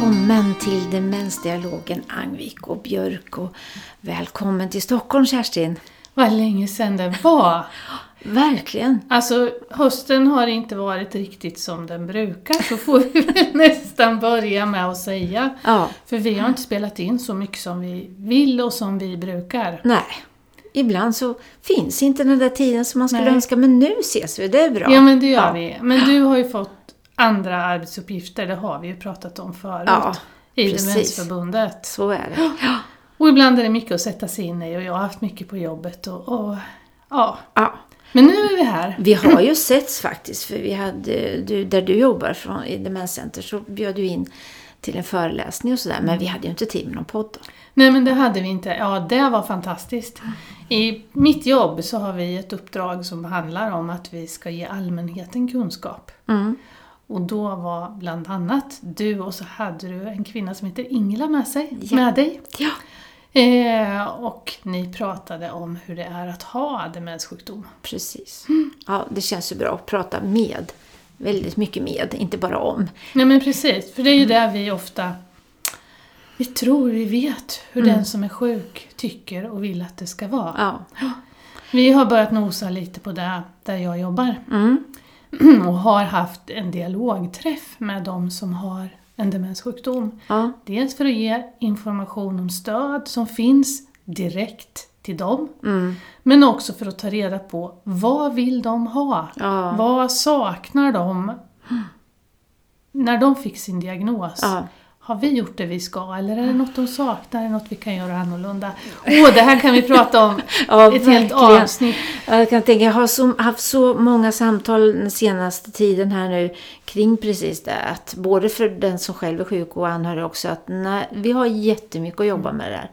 Välkommen till Demensdialogen Angvik och Björk och välkommen till Stockholm Kerstin. Vad länge sedan det var! Verkligen. Alltså hösten har inte varit riktigt som den brukar så får vi väl nästan börja med att säga. Ja, För vi har inte spelat in så mycket som vi vill och som vi brukar. nej. Ibland så finns inte den där tiden som man skulle Nej. önska men nu ses vi, det är bra. Ja men det gör Ja. vi. Men du har ju fått andra arbetsuppgifter, det har vi ju pratat om förut. Ja, I precis. Demensförbundet. Så är det. Och ibland är det mycket att sätta sig in i och jag har haft mycket på jobbet och, och ja. Ja. Men nu är vi här. Vi har ju setts faktiskt, för vi hade, du, där du jobbar från, i Demenscenter så bjöd du in till en föreläsning och sådär, men vi hade ju inte tid med någon podd då. Nej men det hade vi inte. Ja, det var fantastiskt. I mitt jobb så har vi ett uppdrag som handlar om att vi ska ge allmänheten kunskap. Mm. Och då var bland annat du och så hade du en kvinna som heter Ingela med sig, Ja. med dig. Ja. Eh, och ni pratade om hur det är att ha demenssjukdom. Precis. Ja, det känns ju bra att prata med. Väldigt mycket med, inte bara om. Nej men precis, för det är ju där vi ofta vi tror vi vet hur den som är sjuk tycker och vill att det ska vara. Ja. Vi har börjat nosa lite på det där jag jobbar. Mm. och har haft en dialogträff med de som har en demenssjukdom. Ja. Dels för att ge information om stöd som finns direkt till dem. Mm. Men också för att ta reda på vad vill de ha? Ja. Vad saknar de när de fick sin diagnos? Ja. Har vi gjort det vi ska eller är det något de saknar? Är det något vi kan göra annorlunda? Åh, det här kan vi prata om Ja, ett helt avsnitt. Jag kan tänka, jag har så, haft så många samtal den senaste tiden här nu kring precis det. Att både för den som själv är sjuk och anhörig också. Att nej, vi har jättemycket att jobba med det där.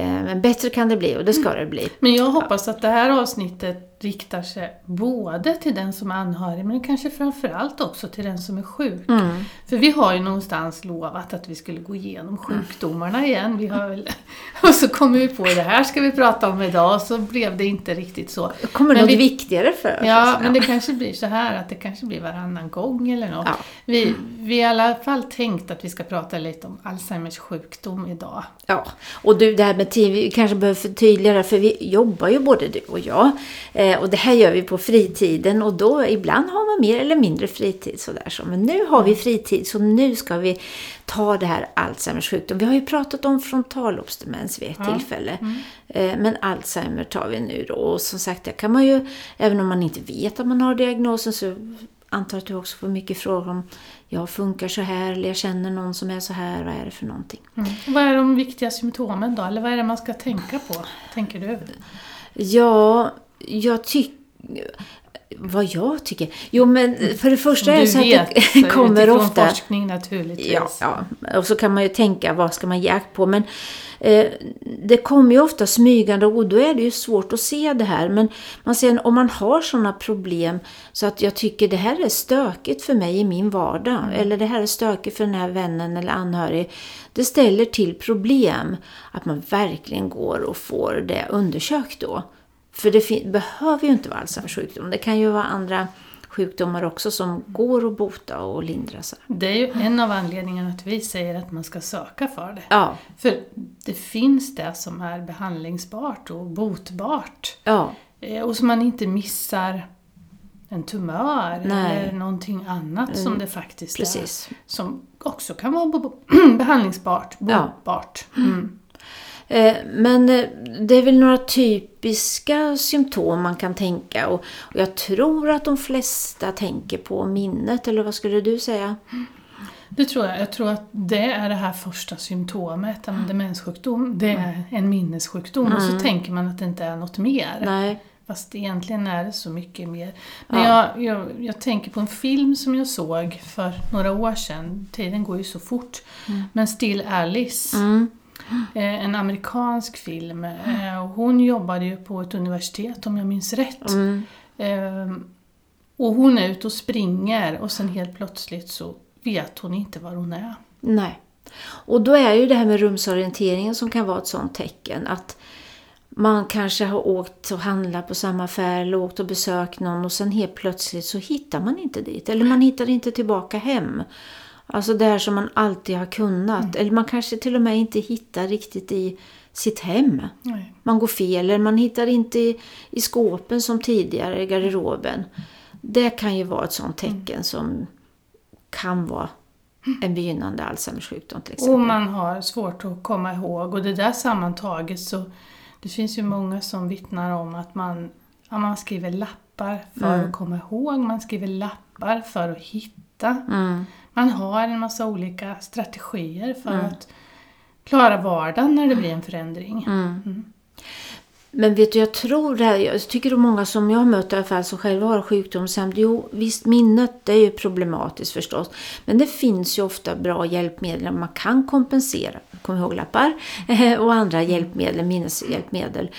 Eh, Men bättre kan det bli och det ska det bli. Men jag hoppas att det här avsnittet riktar sig både till den som är anhörig men kanske framförallt också till den som är sjuk. Mm. För vi har ju någonstans lovat att vi skulle gå igenom sjukdomarna igen. Vi har väl, och så kom vi på det här ska vi prata om idag och så blev det inte riktigt så. Kommer Men något vi- viktigare för oss? Ja, men det kanske blir så här att det kanske blir varannan gång eller något. Ja. Vi, vi har i alla fall tänkt att vi ska prata lite om Alzheimers sjukdom idag. Ja, och du, det här med tid, vi kanske behöver förtydliga det, för vi jobbar ju både du och jag. Eh, och det här gör vi på fritiden och då ibland har man mer eller mindre fritid sådär så. Men nu har vi fritid så nu ska vi ta det här Alzheimers sjukdom. Vi har ju pratat om frontallobsdemens vid ett Ja. tillfälle. Eh, men Alzheimer tar vi nu då. Och som sagt, det kan man ju, även om man inte vet att man har diagnosen så antar att du också får mycket frågor om jag funkar så här eller jag känner någon som är så här, vad är det för någonting? Mm. Vad är de viktiga symptomen då? Eller vad är det man ska tänka på, tänker du? Ja, jag tycker... Vad jag tycker? Jo, men för det första är du det så att det kommer ofta... forskning naturligtvis. Ja, ja, och så kan man ju tänka, vad ska man ge akt på? Men eh, det kommer ju ofta smygande och då är det ju svårt att se det här. Men man ser, om man har sådana problem så att jag tycker det här är stökigt för mig i min vardag. Eller det här är stökigt för den här vännen eller anhörig. Det ställer till problem att man verkligen går och får det undersökt då. För det behöver ju inte vara Alzheimers sjukdom. Det kan ju vara andra sjukdomar också som går att bota och lindra. Så. Det är ju en av anledningarna att vi säger att man ska söka för det. Ja, För det finns det som är behandlingsbart och botbart. ja, Eh, Och som man inte missar en tumör Nej. eller någonting annat som det faktiskt precis. är. Som också kan vara behandlingsbart, Ja. botbart. Mm. Eh, Men eh, det är väl några typiska symptom man kan tänka och, jag tror att de flesta tänker på minnet, eller vad skulle du säga? Det tror jag. Jag tror att det är det här första symptomet, en demenssjukdom. Det är en minnessjukdom och så tänker man att det inte är något mer. Nej. Fast egentligen är det så mycket mer. Men Ja. jag, jag, jag tänker på en film som jag såg för några år sedan. Tiden går ju så fort. Men Still Alice. Mm. Eh, en amerikansk film. Eh, och hon jobbade ju på ett universitet om jag minns rätt. Mm. Eh, och hon är ute och springer och sen helt plötsligt så vet hon inte var hon är. Nej. Och då är ju det här med rumsorienteringen som kan vara ett sånt tecken. Att man kanske har åkt och handlat på samma affär eller åkt och besökt någon och sen helt plötsligt så hittar man inte dit. Eller man hittar inte tillbaka hem. Alltså det här som man alltid har kunnat. Eller man kanske till och med inte hittar riktigt i sitt hem. Nej. Man går fel eller man hittar inte i, i skåpen som tidigare i garderoben. Det kan ju vara ett sånt tecken som kan vara en begynnande Alzheimers sjukdom till exempel. Och man har svårt att komma ihåg och det där sammantaget så det finns ju många som vittnar om att man, ja, man skriver lappar för Mm. att komma ihåg, man skriver lappar för att hitta. Mm. Man har en massa olika strategier för Mm. att klara vardagen när det blir en förändring. Mm. Men vet du, jag tror det här, jag tycker att många som jag har mött i alla fall som själva har sjukdomssämd, jo visst minnet det är ju problematiskt förstås. Men det finns ju ofta bra hjälpmedel man kan kompensera, kom ihåg-lappar och andra hjälpmedel, minneshjälpmedel.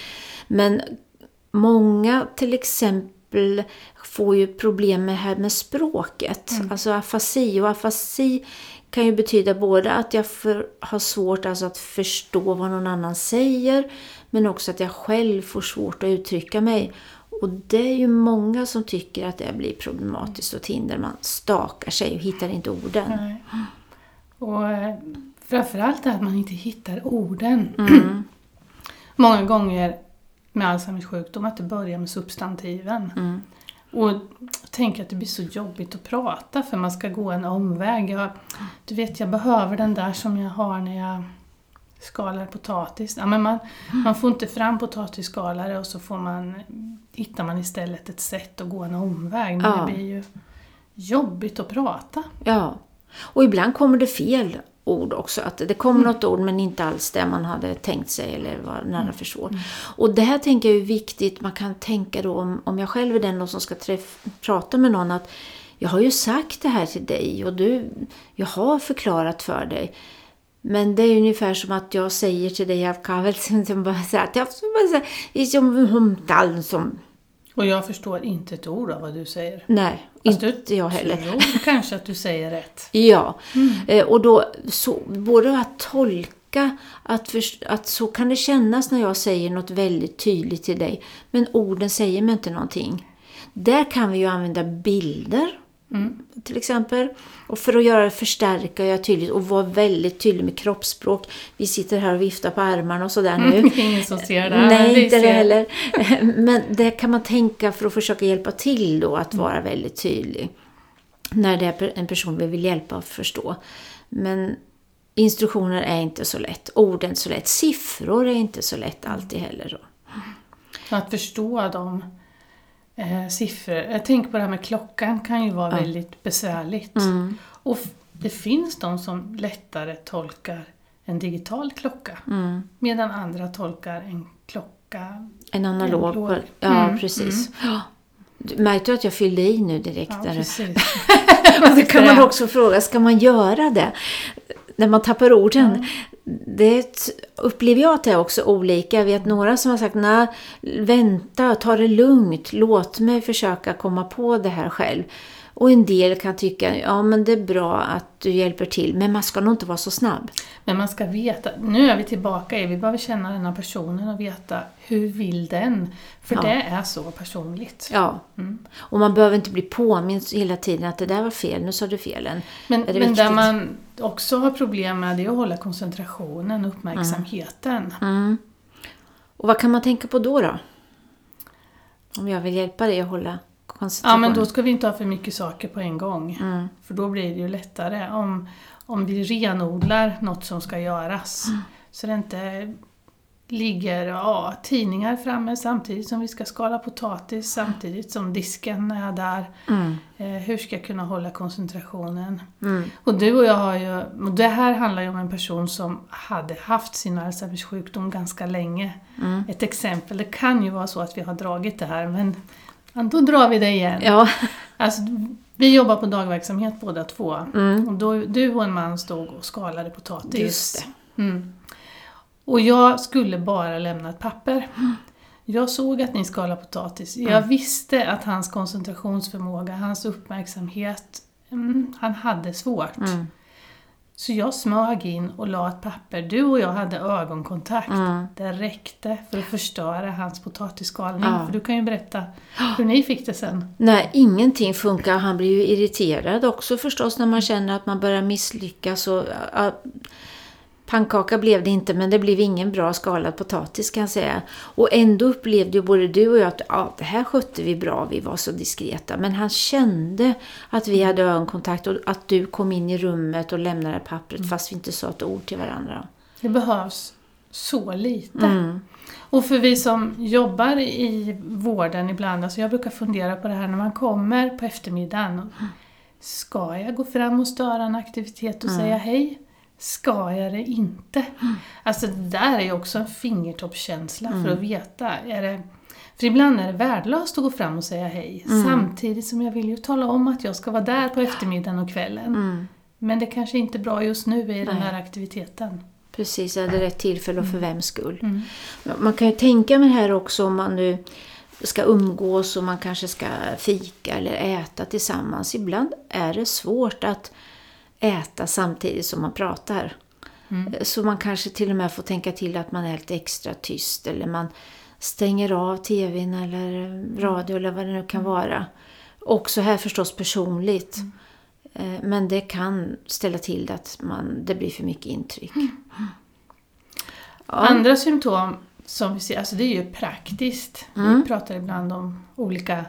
Men många till exempel får ju problem med här med språket, alltså afasi. Och afasi kan ju betyda både att jag för, har svårt alltså att förstå vad någon annan säger, men också att jag själv får svårt att uttrycka mig. Och det är ju många som tycker att det blir problematiskt och hinder. Man stakar sig och hittar inte orden. Nej. Och eh, framförallt att man inte hittar orden. Mm. Många gånger med Alzheimers sjukdom att det börjar med substantiven. Mm. Och tänker att det blir så jobbigt att prata för man ska gå en omväg. Jag, du vet, jag behöver den där som jag har när jag skalar potatis. Ja, men man, man får inte fram potatisskalare och så får man, hittar man istället ett sätt att gå en omväg. Men Ja. det blir ju jobbigt att prata. Ja. Och ibland kommer det fel ord också. Att det kommer något ord men inte alls det man hade tänkt sig eller var nära förstå. Och det här tänker jag är viktigt. Man kan tänka då om, om jag själv är den som ska träff, prata med någon att jag har ju sagt det här till dig och du, jag har förklarat för dig. Men det är ungefär som att jag säger till dig att jag säger som som Och jag förstår inte ett ord av vad du säger. Nej, Fast du inte jag heller. tror kanske att du säger rätt. Ja, eh, och då så, både att tolka att, först- att så kan det kännas när jag säger något väldigt tydligt till dig, men orden säger mig inte någonting. Där kan vi ju använda bilder Mm. till exempel. Och för att göra det förstärka göra tydligt och vara väldigt tydlig med kroppsspråk. Vi sitter här och viftar på armarna och sådär nu. Ingen som ser det. Nej, vi inte det heller. Men det kan man tänka för att försöka hjälpa till då att vara väldigt tydlig. När det är en person vi vill hjälpa att förstå. Men instruktioner är inte så lätt. Ord är inte så lätt. Siffror är inte så lätt alltid heller. Då. Att förstå de eh, siffror. Jag tänker på det här med klockan kan ju vara väldigt besvärligt. Mm. Och det finns de som lättare tolkar en digital klocka. Mm. Medan andra tolkar en klocka. En analog. Analog. Ja, Mm, precis. Ja. Du Märkte du att jag fyllde i nu direkt? Ja, där? precis. Och det kan man också fråga, ska man göra det? När man tappar orden. Det upplever jag att det är också olika. Jag vet några som har sagt, nej, vänta, ta det lugnt, låt mig försöka komma på det här själv. Och en del kan tycka, ja men det är bra att du hjälper till, men man ska nog inte vara så snabb. Men man ska veta, nu är vi tillbaka i, vi behöver känna den här personen och veta hur vill den? För Ja. det är så personligt. Ja. Mm. Och man behöver inte bli påmind hela tiden att det där var fel, nu sa du fel. Men, men viktigt? där man också har problem med det är att hålla koncentrationen, uppmärksamheten. Mm. Och vad kan man tänka på då då? Om jag vill hjälpa dig att hålla Ja, men då ska vi inte ha för mycket saker på en gång. Mm. För då blir det ju lättare om, om vi renodlar något som ska göras. Mm. Så det inte ligger ja, tidningar framme samtidigt som vi ska skala potatis, samtidigt som disken är där. Mm. Eh, hur ska jag kunna hålla koncentrationen? Mm. Och du och jag har ju, och det här handlar ju om en person som hade haft sin Alzheimers sjukdom ganska länge. Mm. Ett exempel, det kan ju vara så att vi har dragit det här men då drar vi det igen. Ja. Alltså, vi jobbar på dagverksamhet båda två. Mm. Och då, du och en man stod och skalade potatis. Just det. Mm. Och jag skulle bara lämna ett papper. Jag såg att ni skalade potatis. Jag Mm. visste att hans koncentrationsförmåga, hans uppmärksamhet, mm, han hade svårt. Så jag smög in och la ett papper. Du och jag hade ögonkontakt. Mm. Det räckte för att förstöra hans potatisskalning. Ja. För du kan ju berätta hur ni fick det sen. Nej, ingenting funkar. Han blir ju irriterad också förstås när man känner att man börjar misslyckas. Och, pannkaka blev det inte, men det blev ingen bra skalad potatis kan jag säga. Och ändå upplevde ju både du och jag att ja, det här skötte vi bra, vi var så diskreta. Men han kände att vi hade ögonkontakt och att du kom in i rummet och lämnade pappret fast vi inte sa ett ord till varandra. Det behövs så lite. Mm. Och för vi som jobbar i vården ibland, alltså jag brukar fundera på det här när man kommer på eftermiddagen. Ska jag gå fram och störa en aktivitet och säga hej? Ska jag det inte? Alltså det där är ju också en fingertoppskänsla för att veta. Är det, för ibland är det värdelöst att gå fram och säga hej. Samtidigt som jag vill ju tala om att jag ska vara där på eftermiddagen och kvällen. Mm. Men det kanske inte är bra just nu i den Nej. här aktiviteten. Precis, jag hade rätt tillfälle och för vems skull. Mm. Man kan ju tänka mig här också om man nu ska umgås och man kanske ska fika eller äta tillsammans. Ibland är det svårt att äta samtidigt som man pratar. Så man kanske till och med får tänka till att man är lite extra tyst eller man stänger av tvn eller radio eller vad det nu kan vara. Också här förstås personligt. Eh, Men det kan ställa till det att man, det blir för mycket intryck. Ja. Andra symptom som vi ser, alltså det är ju praktiskt. Mm. Vi pratar ibland om olika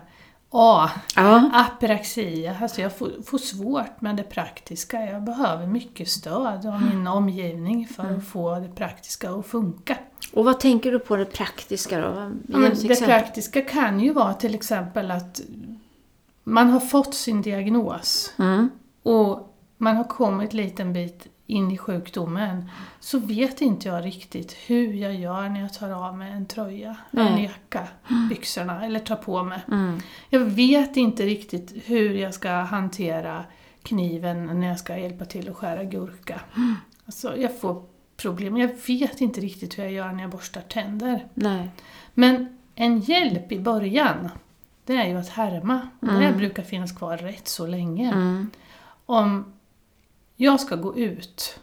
A, Ja. aperaxia. Alltså jag får, får svårt med det praktiska. Jag behöver mycket stöd av min omgivning för Mm. att få det praktiska att funka. Och vad tänker du på det praktiska då? Ja, det exempel. praktiska kan ju vara till exempel att man har fått sin diagnos Mm. och man har kommit en liten bit in i sjukdomen så vet inte jag riktigt hur jag gör när jag tar av mig en tröja, en jacka, byxorna eller tar på mig. Mm. Jag vet inte riktigt hur jag ska hantera kniven när jag ska hjälpa till att skära gurka. Alltså, jag får problem. Jag vet inte riktigt hur jag gör när jag borstar tänder. Nej. Men en hjälp i början, det är ju att härma. Det brukar finnas kvar rätt så länge. Mm. Om jag ska gå ut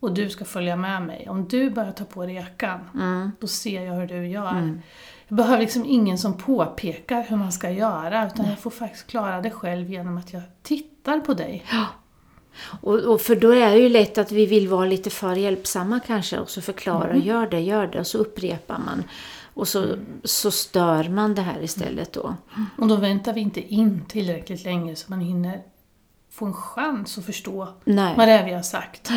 och du ska följa med mig. Om du börjar ta på dig jackan, Mm. då ser jag hur du gör. Jag behöver liksom ingen som påpekar hur man ska göra, utan jag får faktiskt klara det själv genom att jag tittar på dig. Och, och för då är det ju lätt att vi vill vara lite för hjälpsamma kanske och så förklara, Mm. gör det, gör det och så upprepar man. Och så, så stör man det här istället då. Och då väntar vi inte in tillräckligt länge så man hinner få en chans att förstå Nej. vad det är vi har sagt.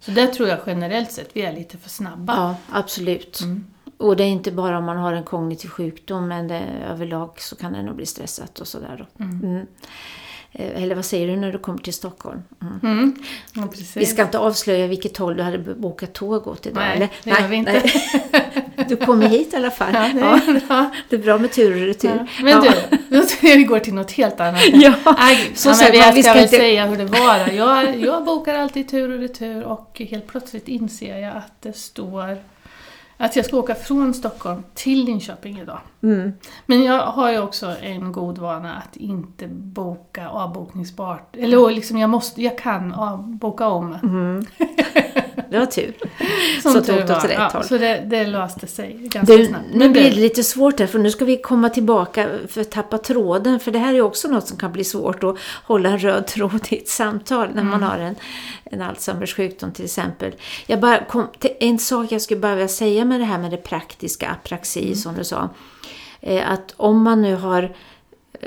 Så där tror jag generellt sett vi är lite för snabba. Ja, absolut. Mm. Och det är inte bara om man har en kognitiv sjukdom, men det, överlag så kan det nog bli stressat och sådär. då. Mm. Eh, Eller vad säger du när du kommer till Stockholm? Mm. Mm. Ja. Vi ska inte avslöja vilket håll du hade bokat tåg åt idag, Nej, eller? det gör vi inte. nej. Du kommer hit i alla fall. Ja, det Ja, är bra. det är bra med tur och retur. Ja. Men du, nu ska vi gå till något helt annat. Ja, Aj, så ja, men man, vi ska, väl inte- säga hur det var. Jag, jag bokar alltid tur och retur och helt plötsligt inser jag att det står att jag ska åka från Stockholm till Linköping idag. Mm. Men jag har ju också en god vana att inte boka avbokningsbart. Eller liksom jag, måste, jag kan boka om. Mm. Det var tur. Som Så tur det åkte åt rätt ja, håll. Så det, det löste sig ganska Du, snabbt. nu blir det lite svårt här för nu ska vi komma tillbaka för att tappa tråden. För det här är också något som kan bli svårt att hålla en röd tråd i ett samtal när man har en, en Alzheimers sjukdom till exempel. Jag bara kom en sak jag skulle bara vilja säga med det här med det praktiska, apraxi som du sa. Eh, Att om man nu har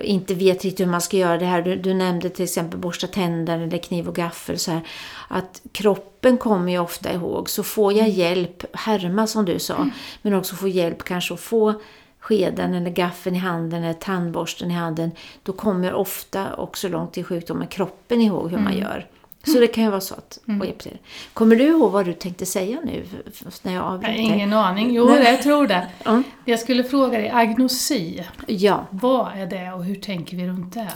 inte vet riktigt hur man ska göra det här. Du, du nämnde till exempel borsta tänder eller kniv och gaffel. Så här, att kroppen kommer ju ofta ihåg. Så får jag hjälp, härma som du sa, men också få hjälp kanske att få skeden eller gaffeln i handen eller tandborsten i handen. Då kommer ofta också långt i sjukdomen kroppen ihåg hur man gör. Så det kan ju vara så att, och hjälpa till. Kommer du ihåg vad du tänkte säga nu när jag dig? ingen aning. Jo, Nej. jag tror det. Ja. Jag skulle fråga dig, agnosi. Ja. Vad är det och hur tänker vi runt det?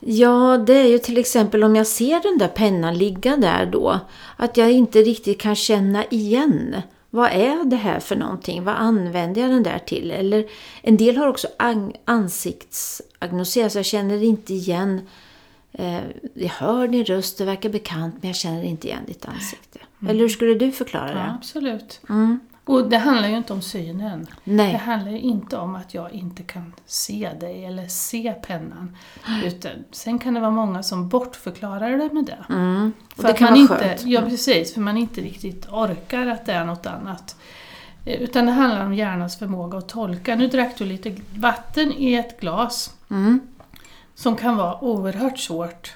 Ja, det är ju till exempel om jag ser den där pennan ligga där då, att jag inte riktigt kan känna igen. Vad är det här för någonting? Vad använder jag den där till? Eller en del har också an- ansiktsagnosi, så jag känner inte igen Eh, jag hör din röst, det verkar bekant men jag känner inte igen ditt ansikte. Eller hur skulle du förklara Ja, det? absolut. Mm. Och det handlar ju inte om synen. Det Nej. handlar ju inte om att jag inte kan se dig eller se pennan. Utan, sen kan det vara många som bortförklarar det med det. Mm. För det kan man vara inte, skönt. Ja, precis. För man inte riktigt orkar att det är något annat. Eh, Utan det handlar om hjärnans förmåga att tolka. Nu drack du lite vatten i ett glas Mm. Som kan vara oerhört svårt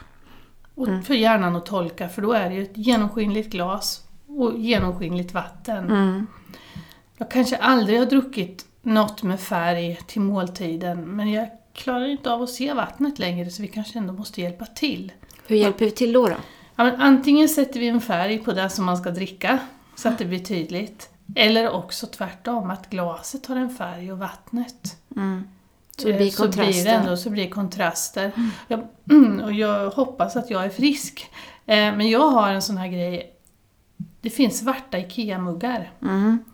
Mm. för hjärnan att tolka. För då är det ju ett genomskinligt glas och genomskinligt vatten. Mm. Jag kanske aldrig har druckit något med färg till måltiden men jag klarar inte av att se vattnet längre så vi kanske ändå måste hjälpa till. Hur hjälper vi till då? då? Ja, antingen sätter vi en färg på det som man ska dricka så att det blir tydligt. Eller också tvärtom, att glaset har en färg och vattnet. Mm. Så det blir Eh, så blir det kontraster. ändå så blir kontraster. Jag, och jag hoppas att jag är frisk. Eh, Men jag har en sån här grej. Det finns svarta IKEA-muggar. Mm.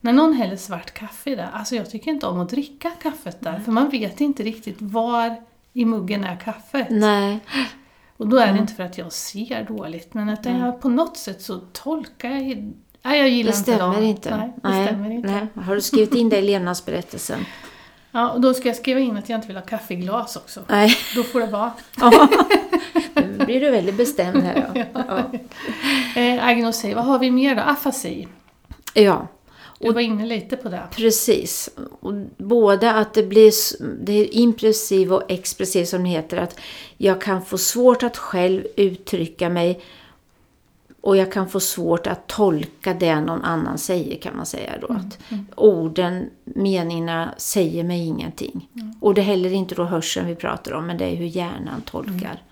När någon häller svart kaffe det, alltså jag tycker inte om att dricka kaffet där. För man vet inte riktigt var i muggen är kaffet. Nej. Och då är det Mm. inte för att jag ser dåligt, men att jag på något sätt så tolkar jag... Nej, jag gillar Det inte dem. inte. Nej, det stämmer inte. Nej. Har du skrivit in det i levnadsberättelsen? Ja, och då ska jag skriva in att jag inte vill ha kaffeglas också. Nej. Då får det vara. Ja. Nu blir du väldigt bestämd här. Ja. Ja. Eh, agnosi, vad har vi mer då? Afasi. ja. Du var inne lite på det. Precis. Och både att det blir det är impressiv och expressiv som det heter. Att jag kan få svårt att själv uttrycka mig och jag kan få svårt att tolka det någon annan säger kan man säga då. Att orden, meningarna säger mig ingenting. Och det är heller inte då hörseln vi pratar om men det är hur hjärnan tolkar.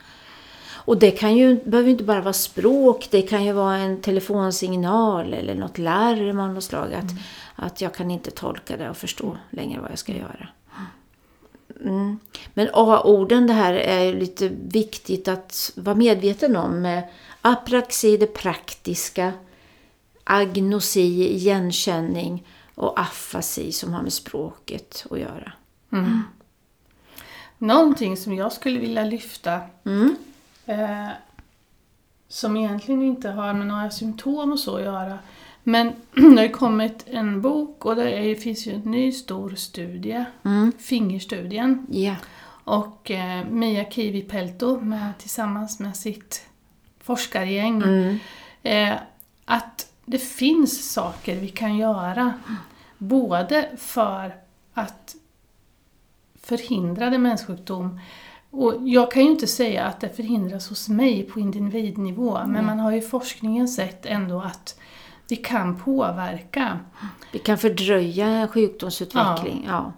Och det kan ju, behöver ju inte bara vara språk, det kan ju vara en telefonsignal eller något larm av något slag. Att, att jag kan inte tolka det och förstå längre vad jag ska göra. Mm. Men A-orden, det här är lite viktigt att vara medveten om. Apraxi, det praktiska, agnosi, igenkänning och afasi som har med språket att göra. Någonting som jag skulle vilja lyfta Mm. eh, som egentligen inte har med några symptom och så att göra. Men det har kommit en bok och det är, finns ju en ny stor studie, Mm. fingerstudien. Ja. Och eh, Mia Kivi-Pelto med, tillsammans med sitt forskargäng. Mm. Eh, att det finns saker vi kan göra. Både för att förhindra demenssjukdom och jag kan ju inte säga att det förhindras hos mig på individnivå men man har ju i forskningen sett ändå att vi kan påverka. Vi kan fördröja sjukdomsutveckling. Ja.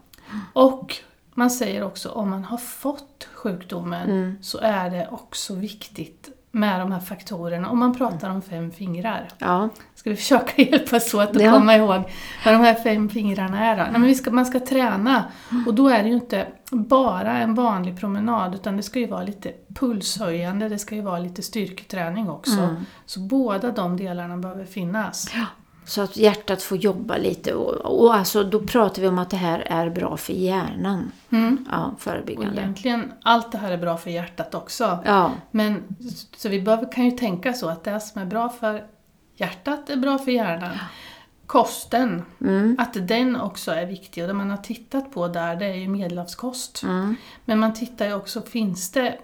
Och man säger också om man har fått sjukdomen Mm. så är det också viktigt med de här faktorerna. Om man pratar om fem fingrar. Ja. Ska vi försöka hjälpas åt att Ja. komma ihåg vad de här fem fingrarna är då? Nej, men vi ska, man ska träna och då är det ju inte bara en vanlig promenad utan det ska ju vara lite pulshöjande, det ska ju vara lite styrketräning också. Mm. Så båda de delarna behöver finnas. Så att hjärtat får jobba lite. Och, och alltså, då pratar vi om att det här är bra för hjärnan. Mm. Ja, Och förebyggande. egentligen, allt det här är bra för hjärtat också. Ja, Men, så vi behöver, kan ju tänka så att det som är bra för hjärtat är bra för hjärnan. Kosten, mm, att den också är viktig. Och det man har tittat på där, det är ju medelhavskost. mm, Men man tittar ju också, finns det,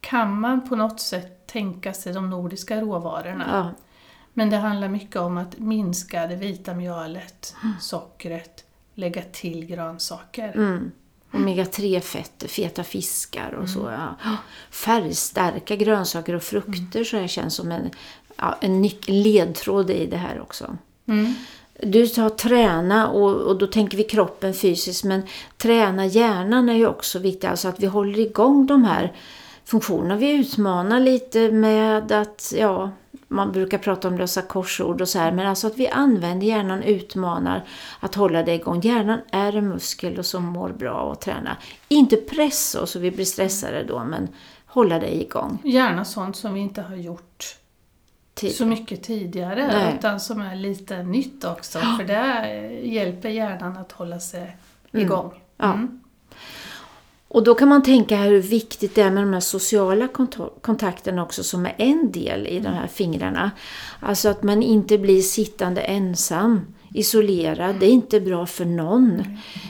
kan man på något sätt tänka sig de nordiska råvarorna? ja, Men det handlar mycket om att minska det vita mjölet, sockret, lägga till grönsaker. mm. Omega-3-fetter, feta fiskar och så. Ja. Färgstarka grönsaker och frukter så här känns som en, ja, en ledtråd i det här också. Mm. Du sa träna och, och då tänker vi kroppen fysiskt men träna hjärnan är ju också viktigt. Alltså att vi håller igång de här funktionerna. Vi utmanar lite med att, ja, man brukar prata om lösa korsord och så här. Men alltså att vi använder hjärnan, utmanar att hålla det igång. Hjärnan är en muskel och som mår bra av att träna. Inte pressa oss så vi blir stressade då men hålla det igång. Gärna sånt som vi inte har gjort Tid. så mycket tidigare Nej. utan som är lite nytt också. För det hjälper hjärnan att hålla sig igång. Ja. Mm. Och då kan man tänka hur viktigt det är med de här sociala kont- kontakterna också som är en del i de här fingrarna. Alltså att man inte blir sittande ensam, isolerad. Det är inte bra för någon.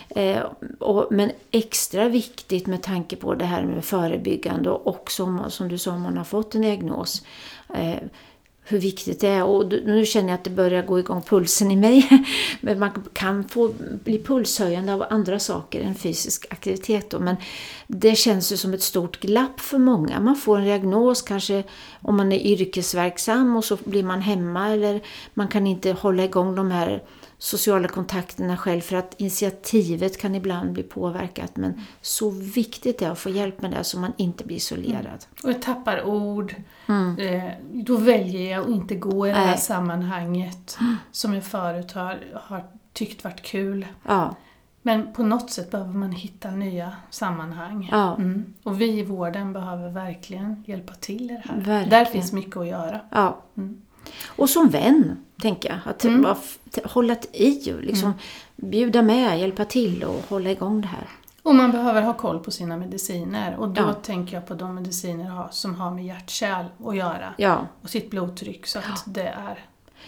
Eh, och, men extra viktigt med tanke på det här med förebyggande och också om, som du sa om man har fått en diagnos. Eh, hur viktigt det är. Och nu känner jag att det börjar gå igång pulsen i mig. Men man kan få bli pulshöjande av andra saker än fysisk aktivitet. Då. Men det känns ju som ett stort glapp för många. Man får en diagnos kanske om man är yrkesverksam och så blir man hemma eller man kan inte hålla igång de här sociala kontakterna själv för att initiativet kan ibland bli påverkat. Men så viktigt det är att få hjälp med det så man inte blir isolerad. Mm. Och jag tappar ord. Mm. Eh, då väljer jag att inte gå i det här sammanhanget som jag förut har, har tyckt varit kul. Ja. Men på något sätt behöver man hitta nya sammanhang. Ja. Mm. Och vi i vården behöver verkligen hjälpa till i det här. Verkligen. Där finns mycket att göra. Ja. Och som vän, tänker jag. Att mm. hålla i och liksom mm. bjuda med, hjälpa till och hålla igång det här. Och man behöver ha koll på sina mediciner. Och då ja. tänker jag på de mediciner som har med hjärt-kärl att göra. Ja. Och sitt blodtryck så att ja. det är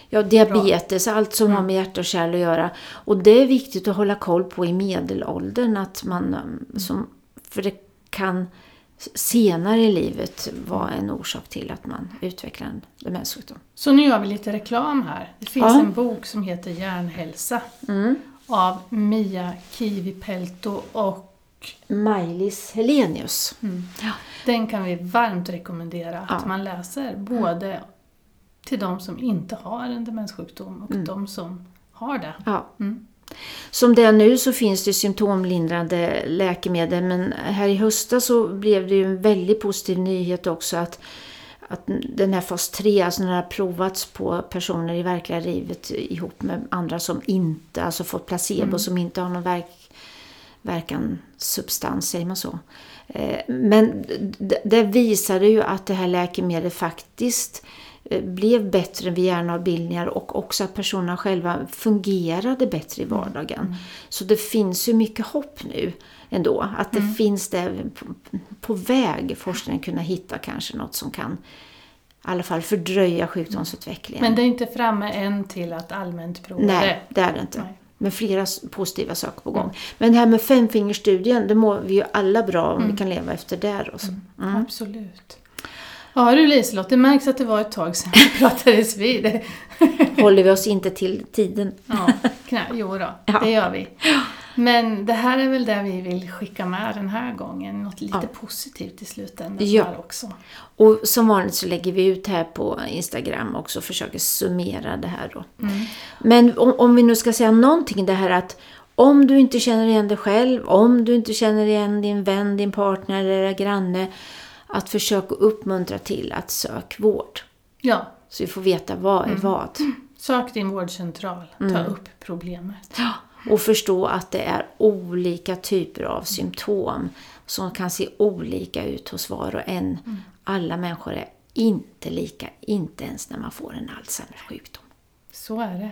Ja, diabetes, bra. allt som mm. har med hjärt och kärl att göra. Och det är viktigt att hålla koll på i medelåldern. Att man, som, för det kan senare i livet vara en orsak till att man utvecklar en demenssjukdom. Så nu gör vi lite reklam här. Det finns ja. en bok som heter Hjärnhälsa mm. av Mia Kivipelto och Maj-Lis Helenius. Mm. Den kan vi varmt rekommendera att ja. man läser. Både till de som inte har en demenssjukdom och mm. de som har det. Ja. Mm. Som det är nu så finns det symptomlindrande läkemedel men här i höstas så blev det ju en väldigt positiv nyhet också att, att den här fas 3, alltså den har provats på personer i verkliga livet ihop med andra som inte, alltså fått placebo mm. som inte har någon verk, verkan, substans, säger man så. Eh, men det visade ju att det här läkemedlet faktiskt blev bättre vid hjärnavbildningar och också att personerna själva fungerade bättre i mm. vardagen. Mm. Så det finns ju mycket hopp nu ändå. Att det mm. finns det på, på väg, forskningen kunna hitta kanske något som kan i alla fall fördröja sjukdomsutvecklingen. Men det är inte framme än till att allmänt prova Nej, det? det är det inte. Nej. Men flera positiva saker på gång. Mm. Men det här med femfingerstudien, det mår vi ju alla bra om mm. vi kan leva efter där. Och så. Mm. Absolut. Ja du Liselott, det märks att det var ett tag sedan vi pratades vid. Håller vi oss inte till tiden? Ja, knä, jo då, ja. det gör vi. Men det här är väl det vi vill skicka med den här gången. Något lite ja. positivt i slutändan ja. också. Och som vanligt så lägger vi ut här på Instagram också och försöker summera det här då. Mm. Men om, om vi nu ska säga någonting det här att om du inte känner igen dig själv, om du inte känner igen din vän, din partner eller granne att försöka uppmuntra till att sök vård. Ja. Så vi får veta vad är mm. vad. Sök din vårdcentral, ta mm. upp problemet. Ja. Och förstå att det är olika typer av symptom som kan se olika ut hos var och en. Mm. Alla människor är inte lika, inte ens när man får en Alzheimers sjukdom. Så är det.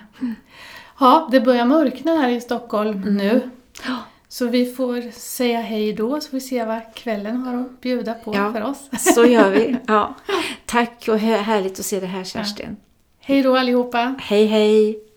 Ja, det börjar mörkna här i Stockholm mm. nu. Så vi får säga hej då, så får vi se vad kvällen har att bjuda på ja, för oss. så gör vi. Ja. Tack och härligt att se det här Kerstin. Ja. Hej då allihopa! Hej hej!